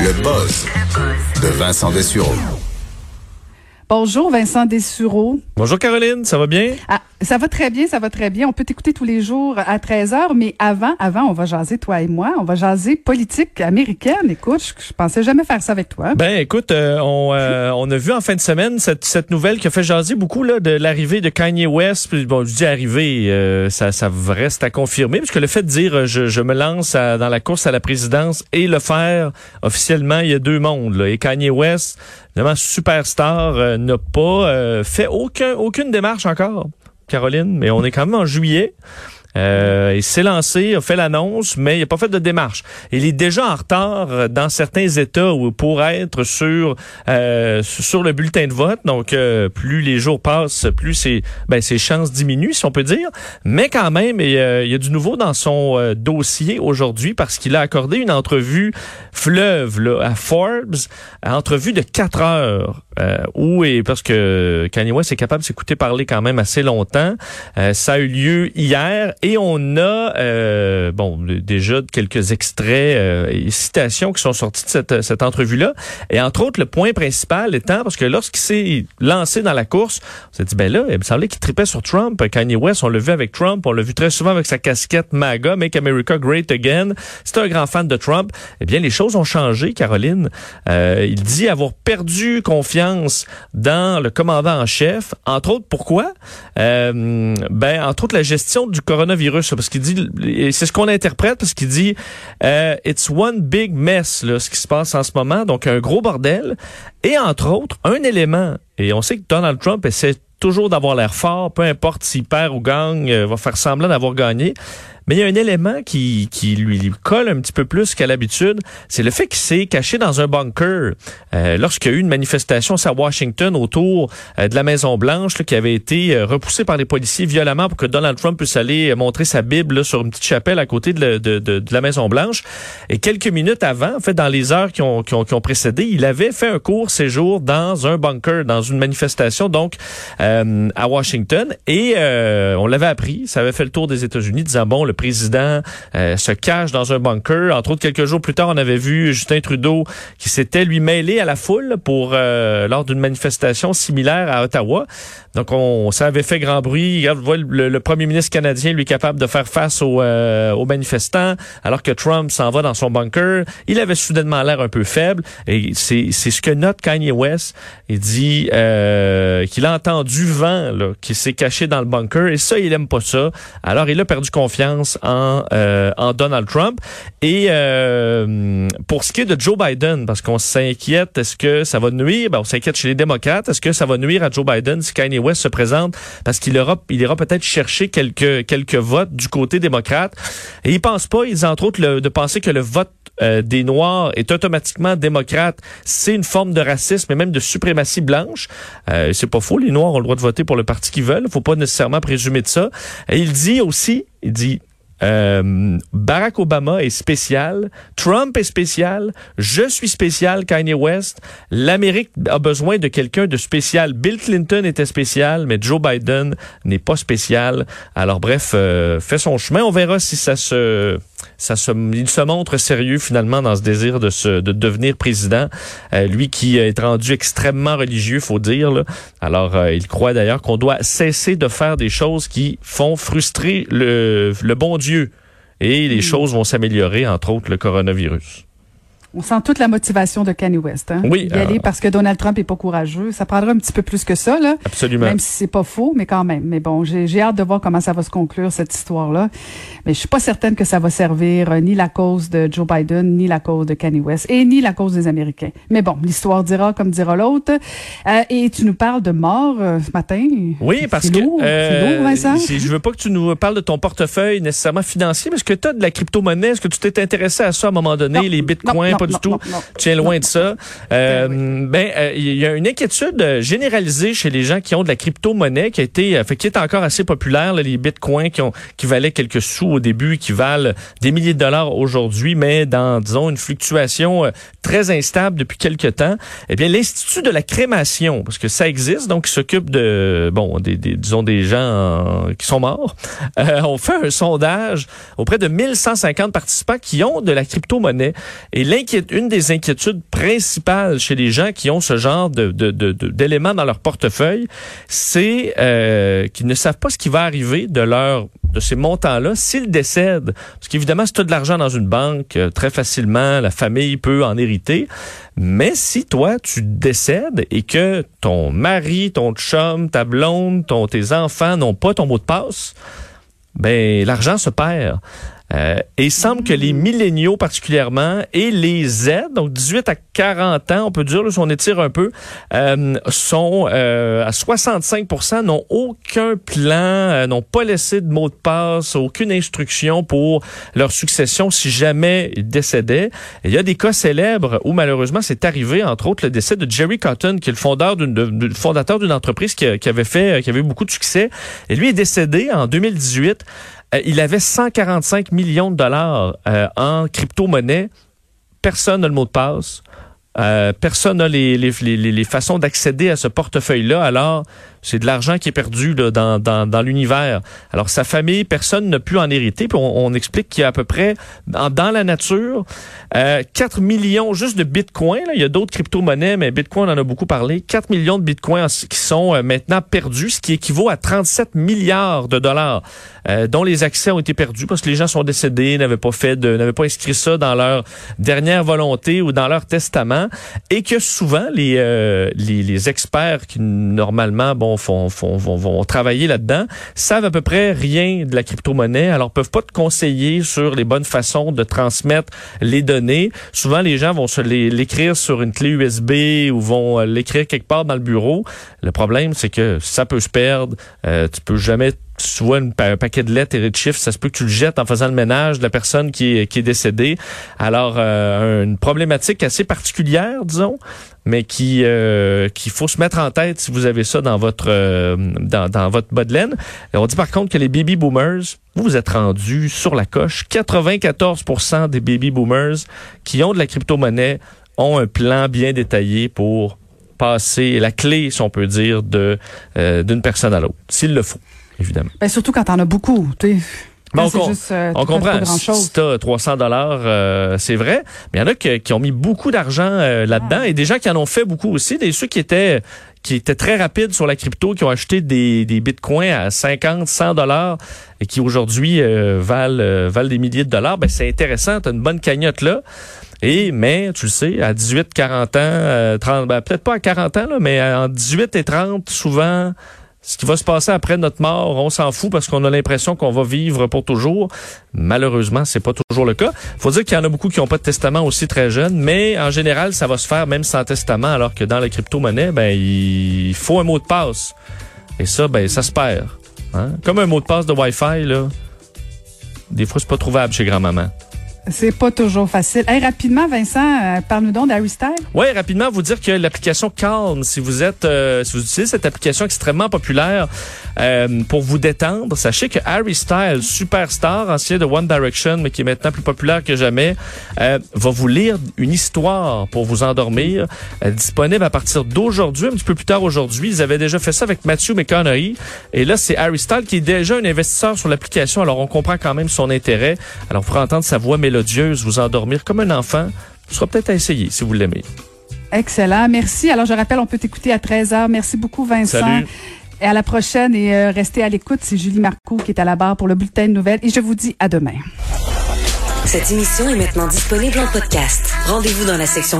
Le buzz de Vincent Dessureau. Bonjour Vincent Dessureau. Bonjour Caroline, ça va bien? Ah, ça va très bien, ça va très bien. On peut t'écouter tous les jours à 13h, mais avant, avant, on va jaser, toi et moi, on va jaser politique américaine. Écoute, je, je pensais jamais faire ça avec toi. Ben écoute, euh, on, euh, on a vu en fin de semaine cette, cette nouvelle qui a fait jaser beaucoup là, de l'arrivée de Kanye West. Puis, Bon, je dis arrivée, euh, ça, ça reste à confirmer, parce que le fait de dire je, je me lance à- dans la course à la présidence et le faire officiellement, il y a deux mondes. Là. Et Kanye West, vraiment superstar, euh, n'a pas euh, fait aucun, aucune démarche encore. Caroline, mais on est quand même en juillet. Euh, il s'est lancé, a fait l'annonce, mais il n'a pas fait de démarche. Il est déjà en retard dans certains États où pour être sur euh, sur le bulletin de vote. Donc, euh, plus les jours passent, plus ses, ben, ses chances diminuent, si on peut dire. Mais quand même, il y a, du nouveau dans son dossier aujourd'hui parce qu'il a accordé une entrevue fleuve là, à Forbes, entrevue de quatre heures. Euh, où et parce que Kanye West est capable de s'écouter parler quand même assez longtemps. Euh, ça a eu lieu hier et on a euh, bon déjà quelques extraits euh, et citations qui sont sortis de cette, cette entrevue-là. Et entre autres, le point principal étant parce que lorsqu'il s'est lancé dans la course, on s'est dit ben là, il me semblait qu'il tripait sur Trump. Kanye West, on l'a vu avec Trump, on l'a vu très souvent avec sa casquette MAGA, Make America Great Again. C'est un grand fan de Trump. Eh bien, les choses ont changé, Caroline. Euh, il dit avoir perdu confiance dans le commandant en chef. Entre autres, pourquoi? Euh, ben, entre autres, la gestion du coronavirus. Parce qu'il dit, et c'est ce qu'on interprète, parce qu'il dit, euh, it's one big mess, là, ce qui se passe en ce moment. Donc, un gros bordel. Et entre autres, un élément. Et on sait que Donald Trump essaie toujours d'avoir l'air fort, peu importe s'il perd ou gagne, euh, va faire semblant d'avoir gagné. Mais il y a un élément qui, qui lui colle un petit peu plus qu'à l'habitude, c'est le fait qu'il s'est caché dans un bunker euh, lorsqu'il y a eu une manifestation à Washington autour euh, de la Maison Blanche là, qui avait été euh, repoussée par les policiers violemment pour que Donald Trump puisse aller euh, montrer sa Bible là, sur une petite chapelle à côté de, de, de- la Maison Blanche. Et quelques minutes avant, en fait, dans les heures qui ont, qui ont, qui ont précédé, il avait fait un court séjour dans un bunker, dans une manifestation donc à Washington. Et on l'avait appris, ça avait fait le tour des États-Unis, disant bon, le président euh, se cache dans un bunker. Entre autres, quelques jours plus tard, on avait vu Justin Trudeau qui s'était lui mêlé à la foule pour euh, lors d'une manifestation similaire à Ottawa. Donc, on, ça avait fait grand bruit. Le, premier ministre canadien, lui, capable de faire face aux, euh, aux manifestants, alors que Trump s'en va dans son bunker. Il avait soudainement l'air un peu faible. Et c'est ce que note Kanye West. Il dit qu'il a entendu vent, là, qu'il s'est caché dans le bunker. Et ça, il aime pas ça. Alors, il a perdu confiance en, euh, en Donald Trump. Et euh, pour ce qui est de Joe Biden, parce qu'on s'inquiète, est-ce que ça va nuire? Ben, on s'inquiète chez les démocrates. Est-ce que ça va nuire à Joe Biden si Kanye West se présente? Parce qu'il aura, il ira peut-être chercher quelques, quelques votes du côté démocrate. Et ils pensent pas, ils entre autres, de penser que le vote euh, des Noirs est automatiquement démocrate, c'est une forme de racisme et même de suprématie blanche. Euh, c'est pas faux, les Noirs ont le droit de voter pour le parti qu'ils veulent. Faut pas nécessairement présumer de ça. Et il dit aussi, il dit, euh, Barack Obama est spécial, Trump est spécial, je suis spécial, Kanye West. L'Amérique a besoin de quelqu'un de spécial. Bill Clinton était spécial, mais Joe Biden n'est pas spécial. Alors bref, euh, fait son chemin. On verra si ça se, ça se, il se montre sérieux finalement dans ce désir de se, de devenir président. Euh, lui qui est rendu extrêmement religieux, faut dire. là. Alors il croit d'ailleurs qu'on doit cesser de faire des choses qui font frustrer le, le bon Dieu. Et les choses vont s'améliorer, entre autres le coronavirus. On sent toute la motivation de Kanye West. Hein? Oui, Y aller euh, parce que Donald Trump est pas courageux. Ça prendra un petit peu plus que ça, là. Absolument. Même si c'est pas faux, mais quand même. Mais bon, j'ai hâte de voir comment ça va se conclure, cette histoire-là. Mais je suis pas certaine que ça va servir euh, ni la cause de Joe Biden, ni la cause de Kanye West, et ni la cause des Américains. Mais bon, l'histoire dira comme dira l'autre. Euh, et tu nous parles de mort euh, ce matin. Oui, parce que lourd, c'est lourd, Vincent. je veux pas que tu nous parles de ton portefeuille nécessairement financier, parce que tu as de la crypto-monnaie. Est-ce que tu t'es intéressé à ça à un moment donné, Non, les bitcoins, non, pas du tout? Tu es loin de ça. Euh, Ben ben, euh, il y a une inquiétude euh, généralisée chez les gens qui ont de la crypto-monnaie qui a été, euh, fait, qui est encore assez populaire, là, les bitcoins qui ont, qui valaient quelques sous au début, qui valent des milliers de dollars aujourd'hui, mais dans, disons, une fluctuation très instable depuis quelques temps. Eh bien, l'Institut de la crémation, parce que ça existe, donc qui s'occupe de, bon, des, des- disons, des gens qui sont morts, euh, on fait un sondage auprès de 1150 participants qui ont de la crypto-monnaie. Et une des inquiétudes principales chez les gens qui ont ce genre de, d'éléments dans leur portefeuille, c'est euh, qu'ils ne savent pas ce qui va arriver de leur de ces montants-là s'ils décèdent. Parce qu'évidemment, si tu as de l'argent dans une banque, euh, très facilement, la famille peut en hériter. Mais si toi, tu décèdes et que ton mari, ton chum, ta blonde, ton, tes enfants n'ont pas ton mot de passe, ben l'argent se perd. Euh, et il semble que les milléniaux particulièrement et les Z, donc 18 à 40 ans, on peut dire, si on étire un peu, euh, sont euh, à 65% n'ont aucun plan, euh, n'ont pas laissé de mot de passe, aucune instruction pour leur succession si jamais ils décédaient. il y a des cas célèbres où malheureusement c'est arrivé, entre autres le décès de Jerry Cotton, qui est le fondateur d'une fondateur d'une entreprise qui, qui, avait fait, qui avait eu beaucoup de succès. Et lui est décédé en 2018 euh, il avait 145 millions de dollars euh, en crypto-monnaie. Personne n'a le mot de passe. Euh, personne n'a les, les, façons d'accéder à ce portefeuille-là. Alors, c'est de l'argent qui est perdu là, dans, dans, dans l'univers. Alors, sa famille, personne n'a pu en hériter. Puis on, explique qu'il y a à peu près, dans, dans la nature, euh, 4 millions juste de bitcoins. Là. Il y a d'autres crypto-monnaies, mais bitcoin, on en a beaucoup parlé. 4 millions de bitcoins qui sont euh, maintenant perdus, ce qui équivaut à 37 milliards de dollars, euh, dont les accès ont été perdus parce que les gens sont décédés, n'avaient pas fait n'avaient pas inscrit ça dans leur dernière volonté ou dans leur testament, et que souvent les, euh, les, les experts qui normalement, bon, font, font, vont, vont travailler là-dedans, savent à peu près rien de la crypto-monnaie, alors peuvent pas te conseiller sur les bonnes façons de transmettre les données. Souvent, les gens vont se l'écrire sur une clé USB ou vont euh, l'écrire quelque part dans le bureau. Le problème, c'est que ça peut se perdre. Euh, tu peux jamais tu vois un paquet de lettres et de chiffres, ça se peut que tu le jettes en faisant le ménage de la personne qui est, qui est décédée. Alors, euh, une problématique assez particulière, disons, mais qui euh, qu'il faut se mettre en tête si vous avez ça dans votre euh, dans, dans votre bas on dit par contre que les baby boomers, vous vous êtes rendus sur la coche. 94% des baby boomers qui ont de la crypto-monnaie ont un plan bien détaillé pour passer la clé, si on peut dire, de d'une personne à l'autre, s'il le faut évidemment. Ben, surtout quand t'en as beaucoup, tu Bon, on, juste, euh, on comprend. Si t'as 300 dollars, euh, c'est vrai. Mais il y en a qui, ont mis beaucoup d'argent euh, là-dedans et des gens qui en ont fait beaucoup aussi. Des ceux qui étaient qui étaient très rapides sur la crypto, qui ont acheté des, des bitcoins à 50, 100 dollars et qui aujourd'hui valent, valent des milliers de dollars. Ben c'est intéressant. T'as une bonne cagnotte là. Et mais tu le sais, à 18, 40 ans, 30, ben, peut-être pas à 40 ans là, mais en 18 et 30, souvent ce qui va se passer après notre mort, on s'en fout parce qu'on a l'impression qu'on va vivre pour toujours. Malheureusement, c'est pas toujours le cas. Faut dire qu'il y en a beaucoup qui n'ont pas de testament aussi très jeunes, mais en général, ça va se faire même sans testament, alors que dans la crypto-monnaie, ben, il faut un mot de passe. Et ça, ben, ça se perd. Hein? Comme un mot de passe de Wi-Fi, là. Des fois, c'est pas trouvable chez grand-maman. C'est pas toujours facile. Hey, rapidement, Vincent, euh, parle-nous donc d'Harry Style. Oui, rapidement, vous dire que l'application Calm, si vous êtes, euh, si vous utilisez cette application extrêmement populaire euh, pour vous détendre, sachez que Harry Styles, superstar, ancien de One Direction, mais qui est maintenant plus populaire que jamais, va vous lire une histoire pour vous endormir, disponible à partir d'aujourd'hui, un petit peu plus tard aujourd'hui. Ils avaient déjà fait ça avec Matthew McConaughey, et là, c'est Harry Styles qui est déjà un investisseur sur l'application, alors on comprend quand même son intérêt. Alors, pour entendre sa voix mélodique, mélodieuse, vous endormir comme un enfant, ce sera peut-être à essayer si vous l'aimez. Excellent. Merci. Alors, je rappelle, on peut t'écouter à 13h. Merci beaucoup, Vincent. Salut. Et à la prochaine et euh, restez à l'écoute. C'est Julie Marcoux qui est à la barre pour le bulletin de nouvelles et je vous dis à demain. Cette émission est maintenant disponible en podcast. Rendez-vous dans la section